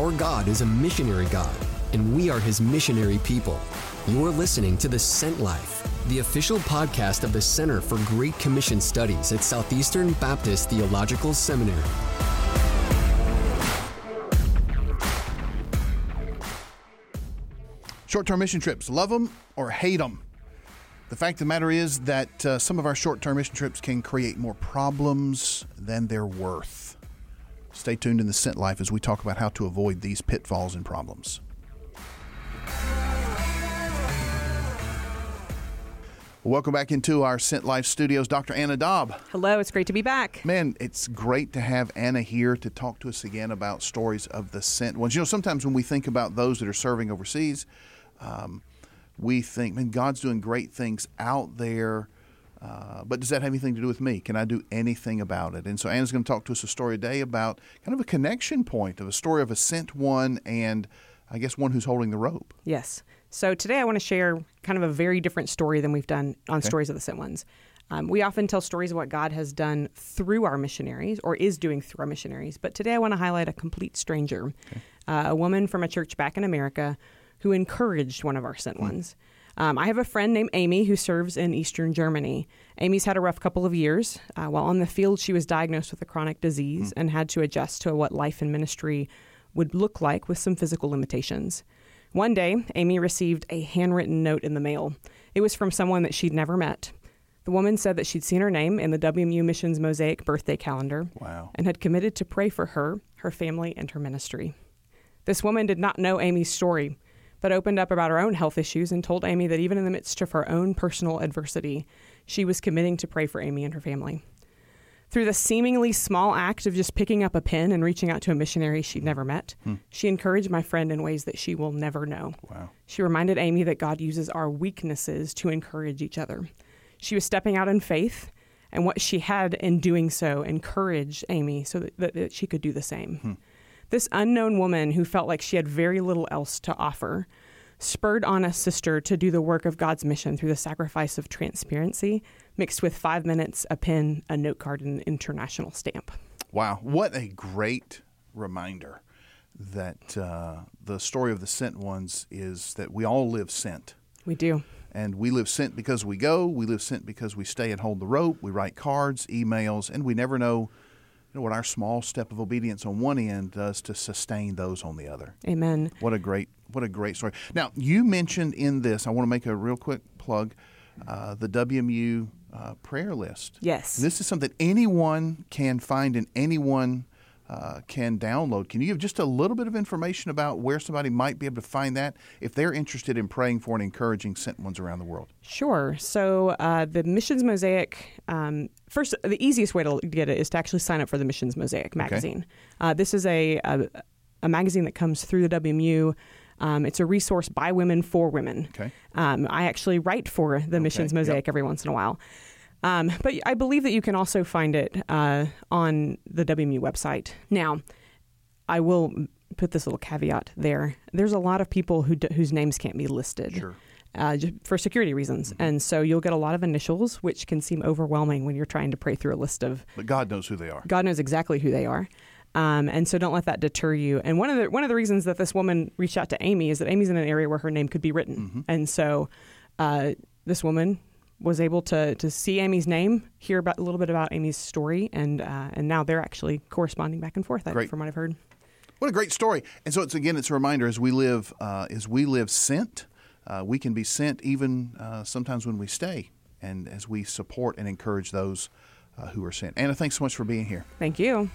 Our God is a missionary God, and we are his missionary people. You're listening to The Sent Life, the official podcast of the Center for Great Commission Studies at Southeastern Baptist Theological Seminary. Short term mission trips, love them or hate them. The fact of the matter is that uh, some of our short term mission trips can create more problems than they're worth. Stay tuned in the Sent Life as we talk about how to avoid these pitfalls and problems. Welcome back into our Sent Life studios, Dr. Anna Daub. Hello, it's great to be back. Man, it's great to have Anna here to talk to us again about stories of the sent ones. You know, sometimes when we think about those that are serving overseas, um, we think, man, God's doing great things out there. Uh, but does that have anything to do with me? Can I do anything about it? And so Anna's going to talk to us a story today about kind of a connection point of a story of a sent one and I guess one who's holding the rope. Yes. So today I want to share kind of a very different story than we've done on Okay. Stories of the Sent Ones. Um, we often tell stories of what God has done through our missionaries or is doing through our missionaries. But today I want to highlight a complete stranger, uh, a woman from a church back in America who encouraged one of our sent ones. Um, I have a friend named Amy who serves in Eastern Germany. Amy's had a rough couple of years. Uh, while on the field, she was diagnosed with a chronic disease and had to adjust to what life in ministry would look like with some physical limitations. One day, Amy received a handwritten note in the mail. It was from someone that she'd never met. The woman said that she'd seen her name in the WMU Missions Mosaic birthday calendar Wow. and had committed to pray for her, her family, and her ministry. This woman did not know Amy's story, but opened up about her own health issues and told Amy that even in the midst of her own personal adversity, she was committing to pray for Amy and her family. Through the seemingly small act of just picking up a pen and reaching out to a missionary she'd never met, hmm. she encouraged my friend in ways that she will never know. Wow. She reminded Amy that God uses our weaknesses to encourage each other. She was stepping out in faith, and what she had in doing so encouraged Amy so that, that, that she could do the same. Hmm. This unknown woman who felt like she had very little else to offer spurred on a sister to do the work of God's mission through the sacrifice of transparency, mixed with five minutes, a pen, a note card, and an international stamp. Wow, what a great reminder that uh, the story of the sent ones is that we all live sent. We do. And we live sent because we go, we live sent because we stay and hold the rope, we write cards, emails, and we never know, know what our small step of obedience on one end does to sustain those on the other. Amen. What a great what a great story. Now, you mentioned in this, I want to make a real quick plug, uh, the WMU uh, prayer list. Yes. This is something anyone can find and anyone uh, can download. Can you give just a little bit of information about where somebody might be able to find that if they're interested in praying for and encouraging sent ones around the world? Sure. So uh, the Missions Mosaic, um, first, the easiest way to get it is to actually sign up for the Missions Mosaic magazine. Uh, this is a, a, a magazine that comes through the WMU. Um, it's a resource by women for women. Okay. Um, I actually write for the Missions yep. Mosaic every once in a while. Um, but I believe that you can also find it uh, on the WMU website. Now, I will put this little caveat there. There's a lot of people who d- whose names can't be listed Sure. uh, just for security reasons, and so you'll get a lot of initials, which can seem overwhelming when you're trying to pray through a list of. But God knows who they are. God knows exactly who they are. Um, and so don't let that deter you. And one of the one of the reasons that this woman reached out to Amy is that Amy's in an area where her name could be written, and so uh, this woman was able to to see Amy's name, hear about a little bit about Amy's story, and uh, and now they're actually corresponding back and forth. I- Great. From what I've heard. What a great story! And so it's again, it's a reminder as we live, uh, as we live sent, uh, we can be sent even uh, sometimes when we stay, and as we support and encourage those uh, who are sent. Anna, thanks so much for being here. Thank you.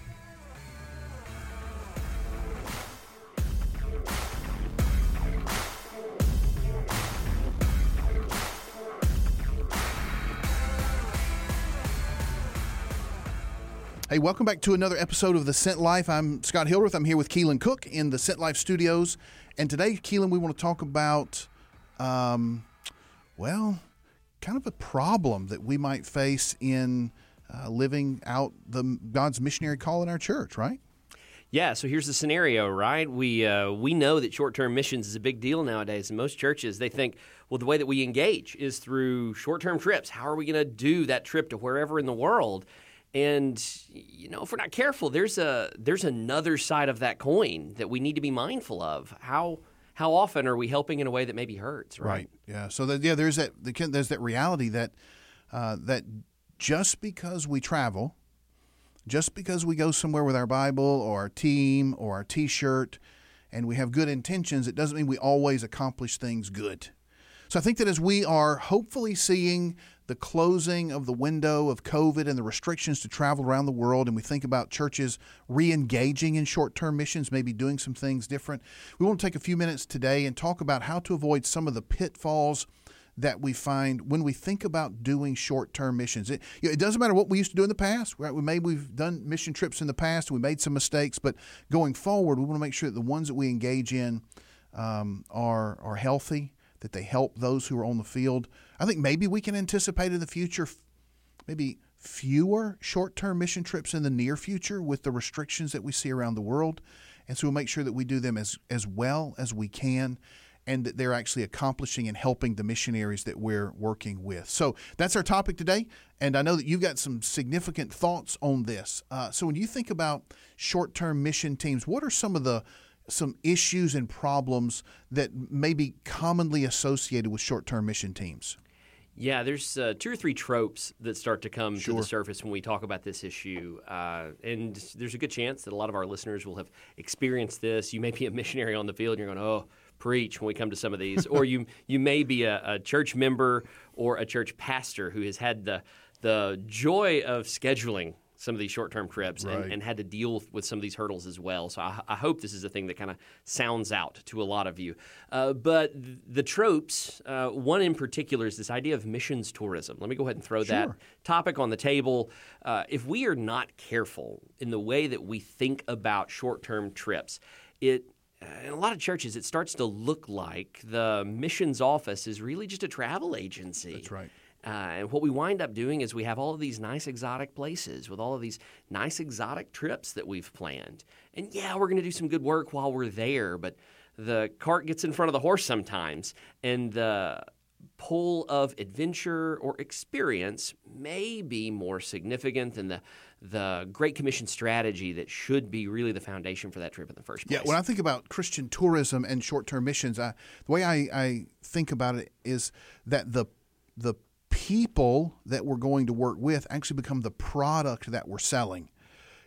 Hey, welcome back to another episode of the Sent Life. I'm Scott Hildreth. I'm here with Keelan Cook in the Sent Life studios, and today, Keelan, we want to talk about, um, well, kind of a problem that we might face in uh, living out the God's missionary call in our church, right? Yeah, so here's the scenario, right? We uh, we know that short-term missions is a big deal nowadays, and most churches they think, well, the way that we engage is through short-term trips. How are we going to do that trip to wherever in the world? And you know, if we're not careful, there's a there's another side of that coin that we need to be mindful of. How how often are we helping in a way that maybe hurts? Right. Right. Yeah. So yeah, there's that there's that reality that uh, that just because we travel, just because we go somewhere with our Bible or our team or our T-shirt, and we have good intentions, it doesn't mean we always accomplish things good. So I think that as we are hopefully seeing the closing of the window of COVID and the restrictions to travel around the world, and we think about churches re engaging in short term missions, maybe doing some things different, we want to take a few minutes today and talk about how to avoid some of the pitfalls that we find when we think about doing short-term missions. It, you know, it, doesn't matter what we used to do in the past. Right? We maybe we've done mission trips in the past and we made some mistakes, but going forward, we want to make sure that the ones that we engage in um, are are healthy, that they help those who are on the field. I think maybe we can anticipate in the future, maybe fewer short-term mission trips in the near future with the restrictions that we see around the world, and so we'll make sure that we do them as as well as we can and that they're actually accomplishing and helping the missionaries that we're working with. So that's our topic today, and I know that you've got some significant thoughts on this. Uh, so when you think about short-term mission teams, what are some of the some issues and problems that may be commonly associated with short-term mission teams? Yeah, there's uh, two or three tropes that start to come sure. to the surface when we talk about this issue. Uh, and there's a good chance that a lot of our listeners will have experienced this. You may be a missionary on the field and you're going, oh, preach when we come to some of these, or you you may be a, a, church member or a church pastor who has had the the joy of scheduling some of these short term trips right. and, and, had to deal with some of these hurdles as well. So I, I hope this is a thing that kind of sounds out to a lot of you. Uh, but the tropes, uh, one in particular is this idea of missions tourism. Let me go ahead and throw sure. that topic on the table. Uh, if we are not careful in the way that we think about short term trips, it in a lot of churches, it starts to look like the missions office is really just a travel agency. That's right. Uh, and what we wind up doing is we have all of these nice exotic places with all of these nice exotic trips that we've planned. And yeah, we're going to do some good work while we're there, but the cart gets in front of the horse sometimes. And the pull of adventure or experience may be more significant than the the Great Commission strategy that should be really the foundation for that trip in the first place. Yeah, when I think about Christian tourism and short term missions, I, the way I, I think about it is that the the people that we're going to work with actually become the product that we're selling.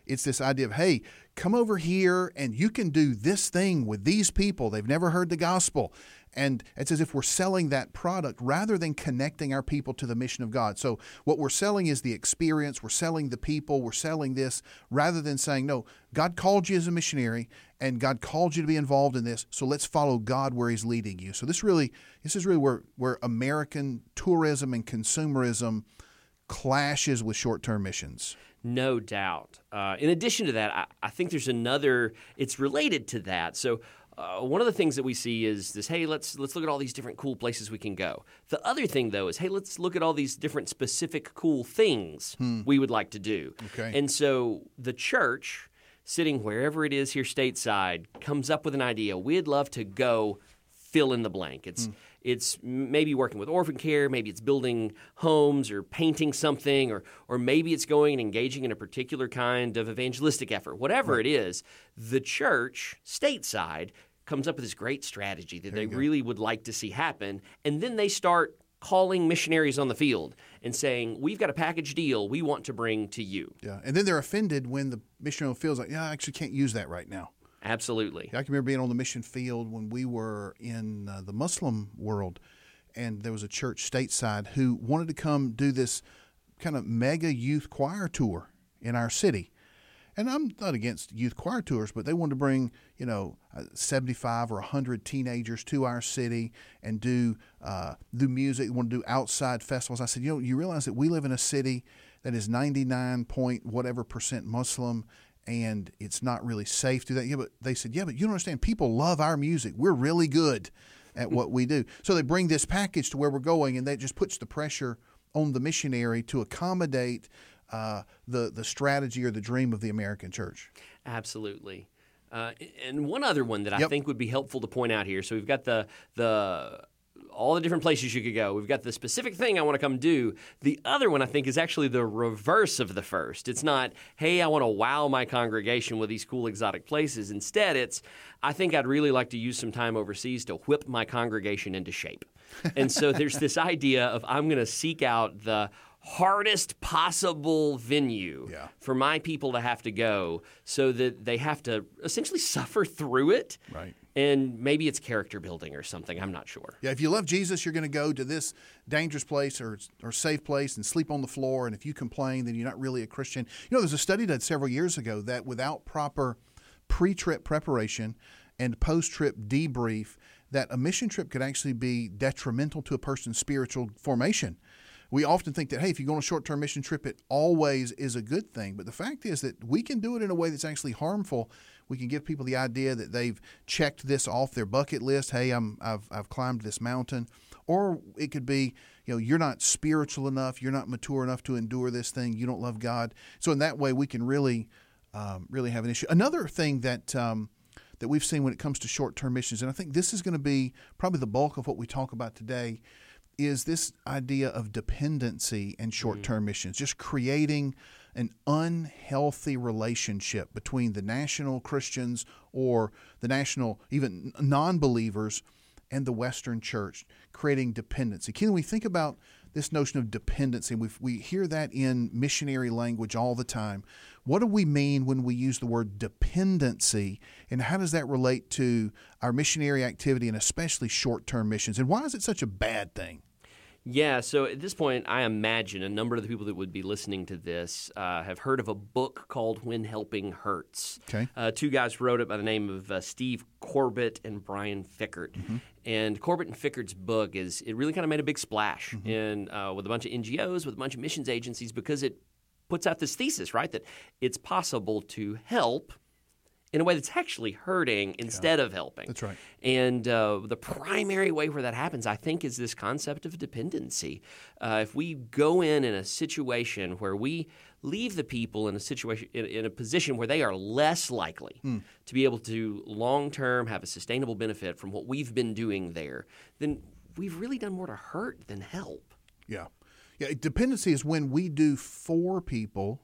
It's this idea of, hey, come over here and you can do this thing with these people. They've never heard the gospel. And it's as if we're selling that product rather than connecting our people to the mission of God. So, what we're selling is the experience, we're selling the people, we're selling this, rather than saying, no, God called you as a missionary and God called you to be involved in this. So, let's follow God where He's leading you. So, this really, this is really where, where American tourism and consumerism clashes with short term missions. No doubt. Uh, in addition to that, I, I, think there's another, it's related to that. So, uh, one of the things that we see is this hey let's let's look at all these different cool places we can go the other thing though is hey let's look at all these different specific cool things hmm. we would like to do okay. and so the church sitting wherever it is here stateside comes up with an idea we'd love to go fill in the blank it's hmm. it's maybe working with orphan care maybe it's building homes or painting something or or maybe it's going and engaging in a particular kind of evangelistic effort whatever right. it is the church stateside comes up with this great strategy that they really would like to see happen, and then they start calling missionaries on the field and saying, "We've got a package deal we want to bring to you." Yeah, and then they're offended when the missionary feels like, "Yeah, I actually can't use that right now." Absolutely. Yeah, I can remember being on the mission field when we were in uh, the Muslim world, and there was a church stateside who wanted to come do this kind of mega youth choir tour in our city and I'm not against youth choir tours, but they wanted to bring, you know, uh, 75 or 100 teenagers to our city and do uh, do music. They want to do outside festivals. I said, you know, you realize that we live in a city that is 99 point whatever percent Muslim, and it's not really safe to do that. Yeah, but they said, yeah, but you don't understand. People love our music. We're really good at what we do. So they bring this package to where we're going, and that just puts the pressure on the missionary to accommodate uh, the the strategy or the dream of the American church. Absolutely. Uh, and one other one that I yep. think would be helpful to point out here. So we've got the the all the different places you could go. We've got the specific thing I want to come do. The other one I think is actually the reverse of the first. It's not, hey, I want to wow my congregation with these cool exotic places. Instead, it's, I think I'd really like to use some time overseas to whip my congregation into shape. And so there's this idea of I'm going to seek out the hardest possible venue yeah. for my people to have to go so that they have to essentially suffer through it. Right. And maybe it's character building or something. I'm not sure. Yeah, if you love Jesus, you're going to go to this dangerous place or, or safe place and sleep on the floor. And if you complain, then you're not really a Christian. You know, there's a study done several years ago that without proper pre trip preparation and post trip debrief, that a mission trip could actually be detrimental to a person's spiritual formation we often think that hey if you go on a short-term mission trip it always is a good thing. But the fact is that we can do it in a way that's actually harmful. We can give people the idea that they've checked this off their bucket list. Hey I'm, I've, I've climbed this mountain. Or it could be you know you're not spiritual enough. You're not mature enough to endure this thing. You don't love god. So in that way we can really um, really have an issue. Another thing that um, that we've seen when it comes to short-term missions and i think this is going to be probably the bulk of what we talk about today is this idea of dependency and short term mm-hmm. missions, just creating an unhealthy relationship between the national Christians or the national, even non believers, and the Western church, creating dependency. Can we think about this notion of dependency? we we hear that in missionary language all the time. What do we mean when we use the word dependency, and how does that relate to our missionary activity and especially short term missions? And why is it such a bad thing? Yeah, so at this point, I imagine a number of the people that would be listening to this uh, have heard of a book called When Helping Hurts. Okay. Uh, two guys wrote it by the name of uh, Steve Corbett and Brian Fikkert. Mm-hmm. And Corbett and Fikkert's book is it really kind of made a big splash mm-hmm. in uh, with a bunch of NGOs, with a bunch of missions agencies, because it puts out this thesis, right, that it's possible to help – in a way that's actually hurting instead yeah, of helping. That's right. And uh, the primary way where that happens, I think, is this concept of dependency. Uh, if we go in in a situation where we leave the people in a situation in, in a position where they are less likely mm. to be able to long term have a sustainable benefit from what we've been doing there, then we've really done more to hurt than help. Yeah. Yeah, dependency is when we do for people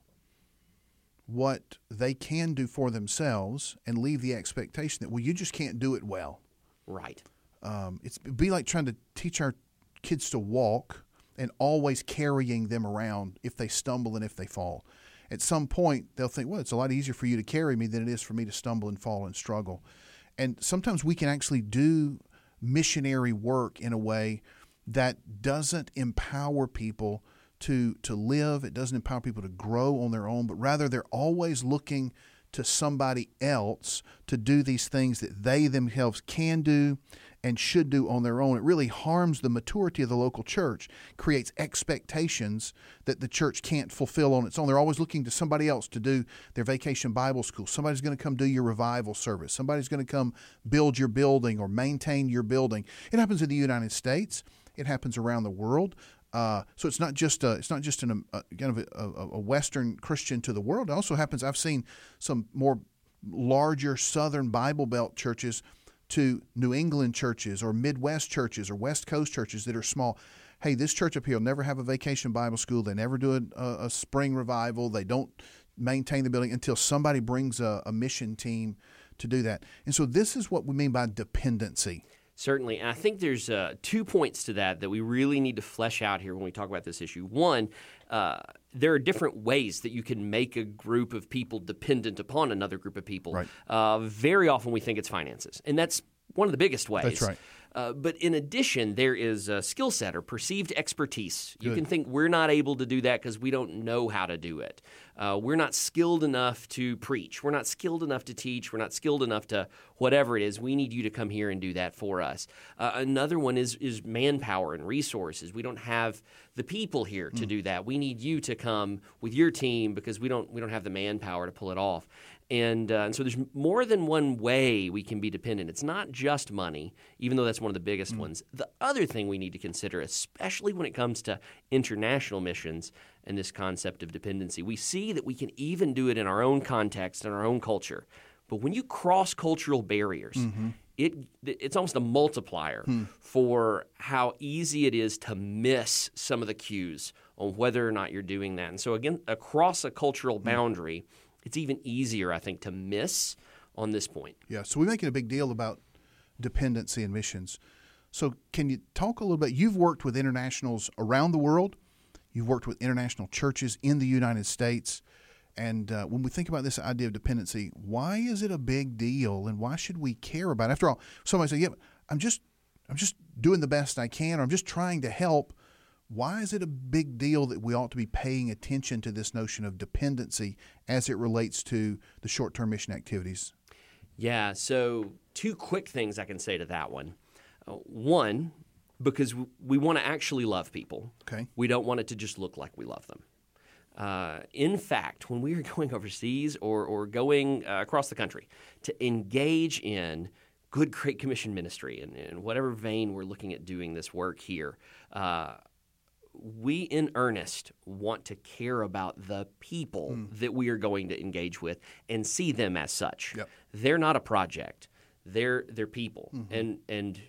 what they can do for themselves and leave the expectation that well you just can't do it well. Right. Um, it's it'd be like trying to teach our kids to walk and always carrying them around if they stumble and if they fall. At some point they'll think well it's a lot easier for you to carry me than it is for me to stumble and fall and struggle. And sometimes we can actually do missionary work in a way that doesn't empower people to to live. It doesn't empower people to grow on their own, but rather they're always looking to somebody else to do these things that they themselves can do and should do on their own. It really harms the maturity of the local church, creates expectations that the church can't fulfill on its own. They're always looking to somebody else to do their vacation Bible school. Somebody's going to come do your revival service. Somebody's going to come build your building or maintain your building. It happens in the United States. It happens around the world. Uh, so it's not just a, it's not just an, a, kind of a, a, Western Christian to the world. It also happens. I've seen some more larger Southern Bible Belt churches to New England churches or Midwest churches or West Coast churches that are small. Hey, this church up here will never have a vacation Bible school. They never do a, a spring revival. They don't maintain the building until somebody brings a, a mission team to do that. And so this is what we mean by dependency. Certainly. And I think there's uh, two points to that that we really need to flesh out here when we talk about this issue. One, uh, there are different ways that you can make a group of people dependent upon another group of people. Right. Uh, very often we think it's finances. And that's one of the biggest ways. That's right. Uh, but in addition, there is a skill set or perceived expertise. Good. You can think we're not able to do that because we don't know how to do it. Uh, we're not skilled enough to preach. We're not skilled enough to teach. We're not skilled enough to whatever it is. We need you to come here and do that for us. Uh, another one is is manpower and resources. We don't have the people here to mm. do that. We need you to come with your team because we don't we don't have the manpower to pull it off. And, uh, and so there's more than one way we can be dependent. It's not just money, even though that's one of the biggest mm. ones. The other thing we need to consider, especially when it comes to international missions and this concept of dependency, we see that we can even do it in our own context and our own culture. But when you cross cultural barriers, mm-hmm. it it's almost a multiplier hmm. for how easy it is to miss some of the cues on whether or not you're doing that. And so again, across a cultural hmm. boundary, hmm. It's even easier, I think, to miss on this point. Yeah. So we're making a big deal about dependency and missions. So can you talk a little bit? You've worked with internationals around the world. You've worked with international churches in the United States. And uh, when we think about this idea of dependency, why is it a big deal, and why should we care about? it? After all, somebody say, "Yeah, I'm just, I'm just doing the best I can, or I'm just trying to help." Why is it a big deal that we ought to be paying attention to this notion of dependency as it relates to the short-term mission activities? Yeah. So, two quick things I can say to that one. Uh, one, because we want to actually love people. Okay. We don't want it to just look like we love them. Uh, in fact, when we are going overseas or, or going uh, across the country to engage in good Great Commission ministry and in whatever vein we're looking at doing this work here, uh, we in earnest want to care about the people mm. that we are going to engage with and see them as such. Yep. They're not a project. They're they're people. Mm-hmm. And and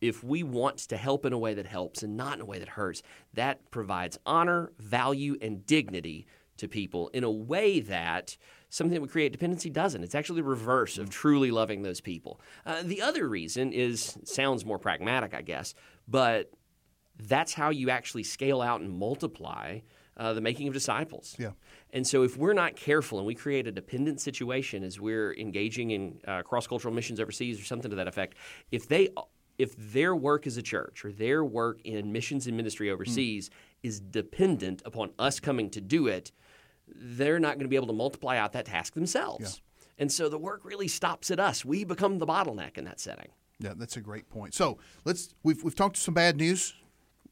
if we want to help in a way that helps and not in a way that hurts, that provides honor, value, and dignity to people in a way that something that would create dependency doesn't. It's actually the reverse of truly loving those people. Uh, the other reason is sounds more pragmatic, I guess, but that's how you actually scale out and multiply uh, the making of disciples. Yeah. And so, if we're not careful and we create a dependent situation as we're engaging in uh, cross cultural missions overseas or something to that effect, if they if their work as a church or their work in missions and ministry overseas mm. is dependent upon us coming to do it, they're not going to be able to multiply out that task themselves. Yeah. And so the work really stops at us. We become the bottleneck in that setting. Yeah, that's a great point. So let's we've we've talked some bad news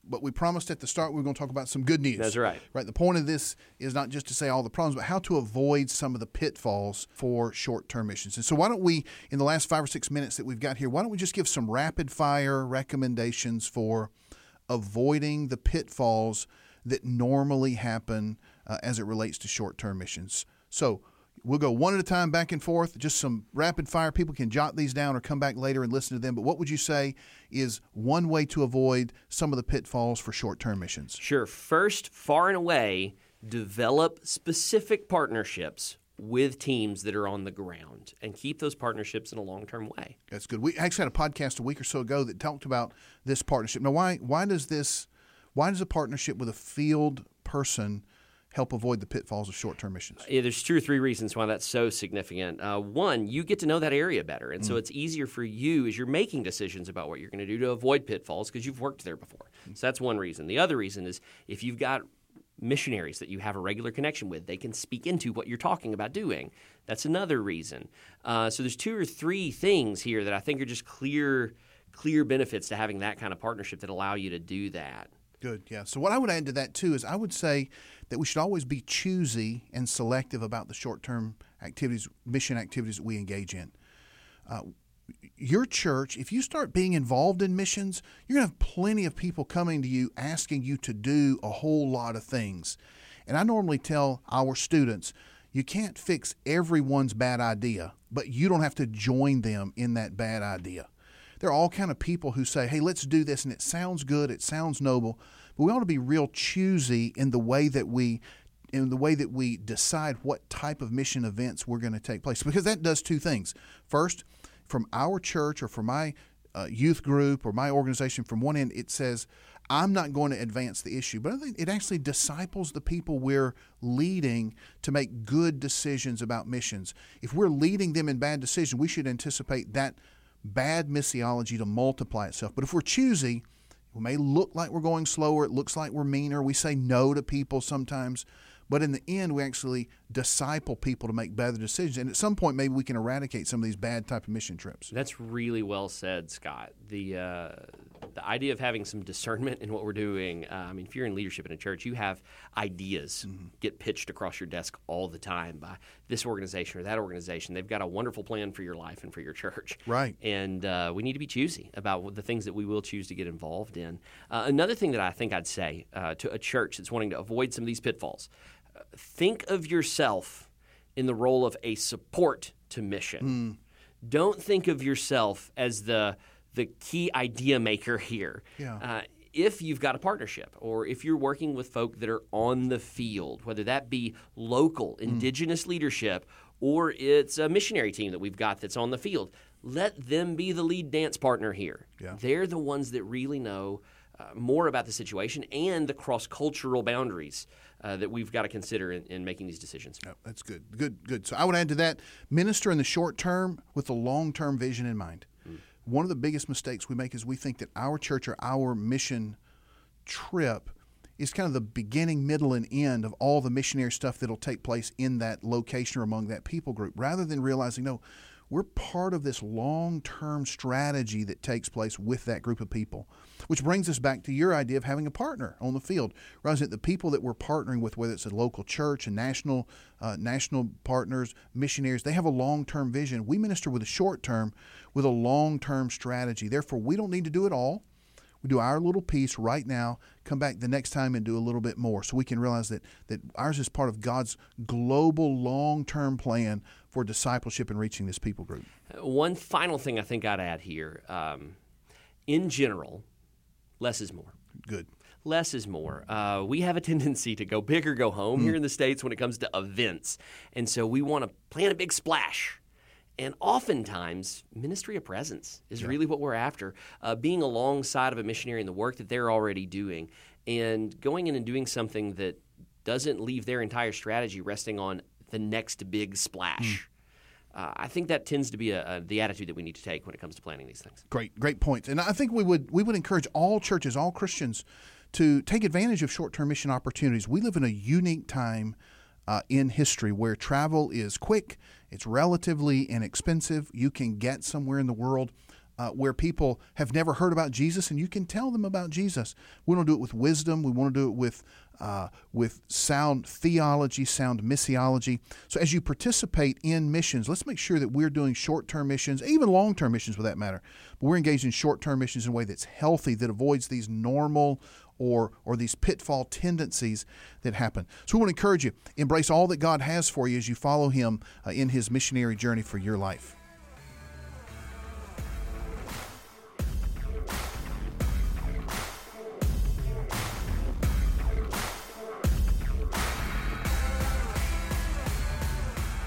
but we promised at the start we were going to talk about some good news. That's right. Right. The point of this is not just to say all the problems, but how to avoid some of the pitfalls for short-term missions. And so, why don't we, in the last five or six minutes that we've got here, why don't we just give some rapid-fire recommendations for avoiding the pitfalls that normally happen uh, as it relates to short-term missions? So, We'll go one at a time back and forth, just some rapid fire. People can jot these down or come back later and listen to them. But what would you say is one way to avoid some of the pitfalls for short term missions? Sure. First, far and away, develop specific partnerships with teams that are on the ground and keep those partnerships in a long term way. That's good. We actually had a podcast a week or so ago that talked about this partnership. Now, why, why does this, why does a partnership with a field person? Help avoid the pitfalls of short-term missions? Yeah, there's two or three reasons why that's so significant. Uh, one, you get to know that area better, and mm. so it's easier for you as you're making decisions about what you're going to do to avoid pitfalls because you've worked there before. Mm. So that's one reason. The other reason is if you've got missionaries that you have a regular connection with, they can speak into what you're talking about doing. That's another reason. Uh, so there's two or three things here that I think are just clear, clear benefits to having that kind of partnership that allow you to do that. Good, yeah. So what I would add to that too is I would say that we should always be choosy and selective about the short-term activities, mission activities that we engage in. Uh, your church, if you start being involved in missions, you're going to have plenty of people coming to you asking you to do a whole lot of things. And I normally tell our students, you can't fix everyone's bad idea, but you don't have to join them in that bad idea there are all kind of people who say, "Hey, let's do this," and it sounds good, it sounds noble, but we ought to be real choosy in the way that we in the way that we decide what type of mission events we're going to take place because that does two things. First, from our church or from my uh, youth group or my organization, from one end, it says, I'm not going to advance the issue, but I think it actually disciples the people we're leading to make good decisions about missions. If we're leading them in bad decisions, we should anticipate that bad missiology to multiply itself. But if we're choosy, we may look like we're going slower. It looks like we're meaner. We say no to people sometimes. But in the end, we actually disciple people to make better decisions. And at some point, maybe we can eradicate some of these bad type of mission trips. That's really well said, Scott. The uh, the idea of having some discernment in what we're doing. Uh, I mean, if you're in leadership in a church, you have ideas mm-hmm. get pitched across your desk all the time by this organization or that organization. They've got a wonderful plan for your life and for your church. Right. And uh, we need to be choosy about the things that we will choose to get involved in. Uh, another thing that I think I'd say uh, to a church that's wanting to avoid some of these pitfalls think of yourself in the role of a support to mission. Mm don't think of yourself as the the key idea maker here. Yeah. Uh, if you've got a partnership or if you're working with folk that are on the field, whether that be local, Mm. indigenous leadership, or it's a missionary team that we've got that's on the field, let them be the lead dance partner here. Yeah. They're the ones that really know uh, more about the situation and the cross cultural boundaries uh, that we've got to consider in, in making these decisions. No, that's good. Good, good. So I would add to that minister in the short term with the long term vision in mind. One of the biggest mistakes we make is we think that our church or our mission trip is kind of the beginning, middle, and end of all the missionary stuff that'll take place in that location or among that people group, rather than realizing, no, we're part of this long term strategy that takes place with that group of people. Which brings us back to your idea of having a partner on the field. Realizing the people that we're partnering with, whether it's a local church and national uh, national partners, missionaries, they have a long term vision. We minister with a short term, with a long term strategy. Therefore, we don't need to do it all. We do our little piece right now, come back the next time and do a little bit more so we can realize that, that ours is part of God's global long term plan for discipleship and reaching this people group. Uh, One final thing I think I'd add here um, in general, less is more. Good. less is more. Uh, we have a tendency to go big or go home here in the States when it comes to events. And so we want to plan a big splash. And oftentimes, ministry of presence is really what we're after. Uh, being alongside of a missionary in the work that they're already doing and going in and doing something that doesn't leave their entire strategy resting on the next big splash. Uh, I think that tends to be a, a, the attitude that we need to take when it comes to planning these things. Great, great points. And I think we would we would encourage all churches, all Christians, to take advantage of short term mission opportunities. We live in a unique time uh, in history where travel is quick, it's relatively inexpensive. You can get somewhere in the world. Uh, where people have never heard about Jesus, and you can tell them about Jesus. We to do it with wisdom. We want to do it with uh, with sound theology, sound missiology. So as you participate in missions, let's make sure that we're doing short-term missions, even long-term missions for that matter. But we're engaged in short-term missions in a way that's healthy, that avoids these normal or or these pitfall tendencies that happen. So we want to encourage you embrace all that God has for you as you follow Him uh, in His missionary journey for your life.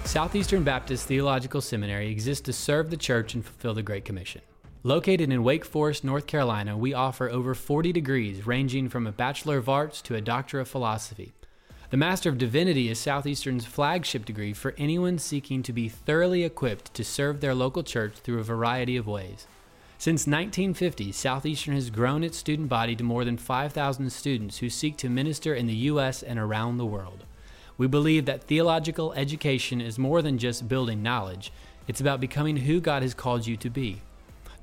Southeastern Baptist Theological Seminary exists to serve the church and fulfill the Great Commission. Located in Wake Forest, North Carolina, we offer over 40 degrees ranging from a Bachelor of Arts to a Doctor of Philosophy. The Master of Divinity is Southeastern's flagship degree for anyone seeking to be thoroughly equipped to serve their local church through a variety of ways. Since 1950, Southeastern has grown its student body to more than 5,000 students who seek to minister in the U.S. and around the world. We believe that theological education is more than just building knowledge, it's about becoming who God has called you to be.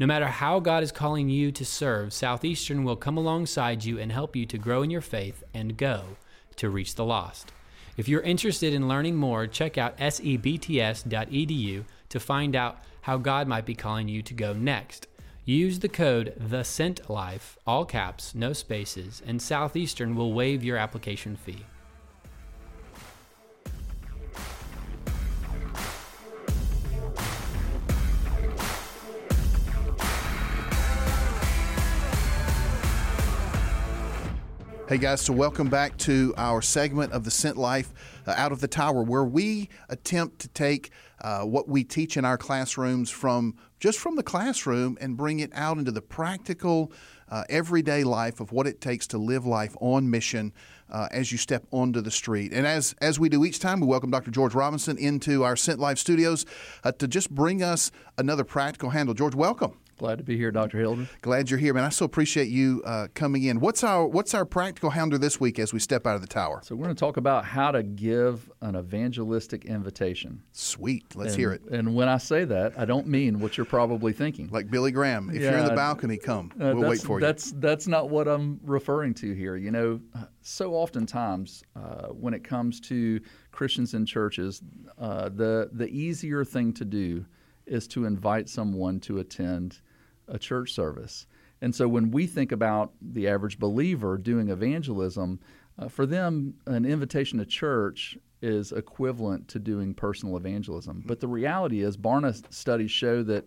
No matter how God is calling you to serve, Southeastern will come alongside you and help you to grow in your faith and go to reach the lost. If you're interested in learning more, check out sebts.edu to find out how God might be calling you to go next. Use the code The Sent Life, all caps, no spaces, and Southeastern will waive your application fee. Hey guys, so welcome back to our segment of the Sent Life uh, Out of the Tower, where we attempt to take uh, what we teach in our classrooms from just from the classroom and bring it out into the practical, uh, everyday life of what it takes to live life on mission uh, as you step onto the street. And as as we do each time, we welcome Dr. George Robinson into our Sent Life studios uh, to just bring us another practical handle. George, welcome. Glad to be here, Dr. Hilden. Glad you're here, man. I so appreciate you uh, coming in. What's our What's our practical handler this week as we step out of the tower? So we're going to talk about how to give an evangelistic invitation. Sweet. Let's and, hear it. And when I say that, I don't mean what you're probably thinking. Like Billy Graham, if you're in the balcony, come. Uh, we'll wait for you. That's that's not what I'm referring to here. You know, so oftentimes uh, when it comes to Christians in churches, uh, the the easier thing to do is to invite someone to attend a church service. And so when we think about the average believer doing evangelism, uh, for them, an invitation to church is equivalent to doing personal evangelism. But the reality is, Barna studies show that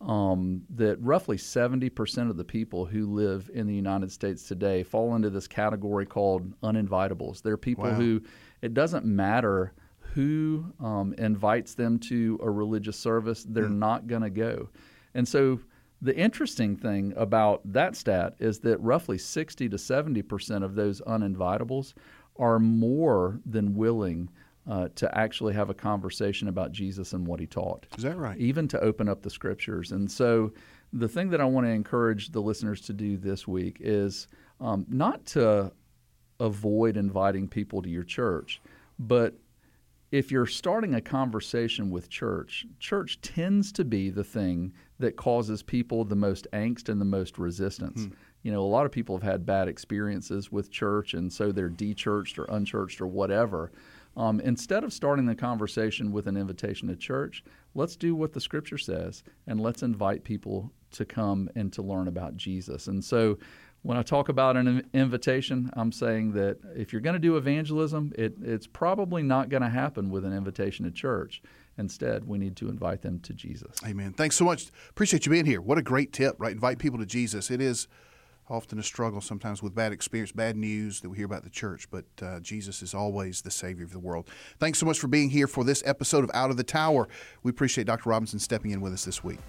um, that roughly 70% of the people who live in the United States today fall into this category called uninvitables. They're people wow. who it doesn't matter who um, invites them to a religious service, they're mm. not going to go. And so the interesting thing about that stat is that roughly 60 to 70% of those uninvitables are more than willing uh, to actually have a conversation about Jesus and what he taught. Is that right? Even to open up the scriptures. And so the thing that I want to encourage the listeners to do this week is um, not to avoid inviting people to your church, but if you're starting a conversation with church, church tends to be the thing that causes people the most angst and the most resistance. Hmm. You know, a lot of people have had bad experiences with church, and so they're de-churched or unchurched or whatever. Um, instead of starting the conversation with an invitation to church, let's do what the Scripture says, and let's invite people to come and to learn about Jesus. And so, when I talk about an invitation, I'm saying that if you're going to do evangelism, it, it's probably not going to happen with an invitation to church. Instead, we need to invite them to Jesus. Amen. Thanks so much. Appreciate you being here. What a great tip, right? Invite people to Jesus. It is often a struggle sometimes with bad experience, bad news that we hear about the church, but uh, Jesus is always the Savior of the world. Thanks so much for being here for this episode of Out of the Tower. We appreciate Dr. Robinson stepping in with us this week.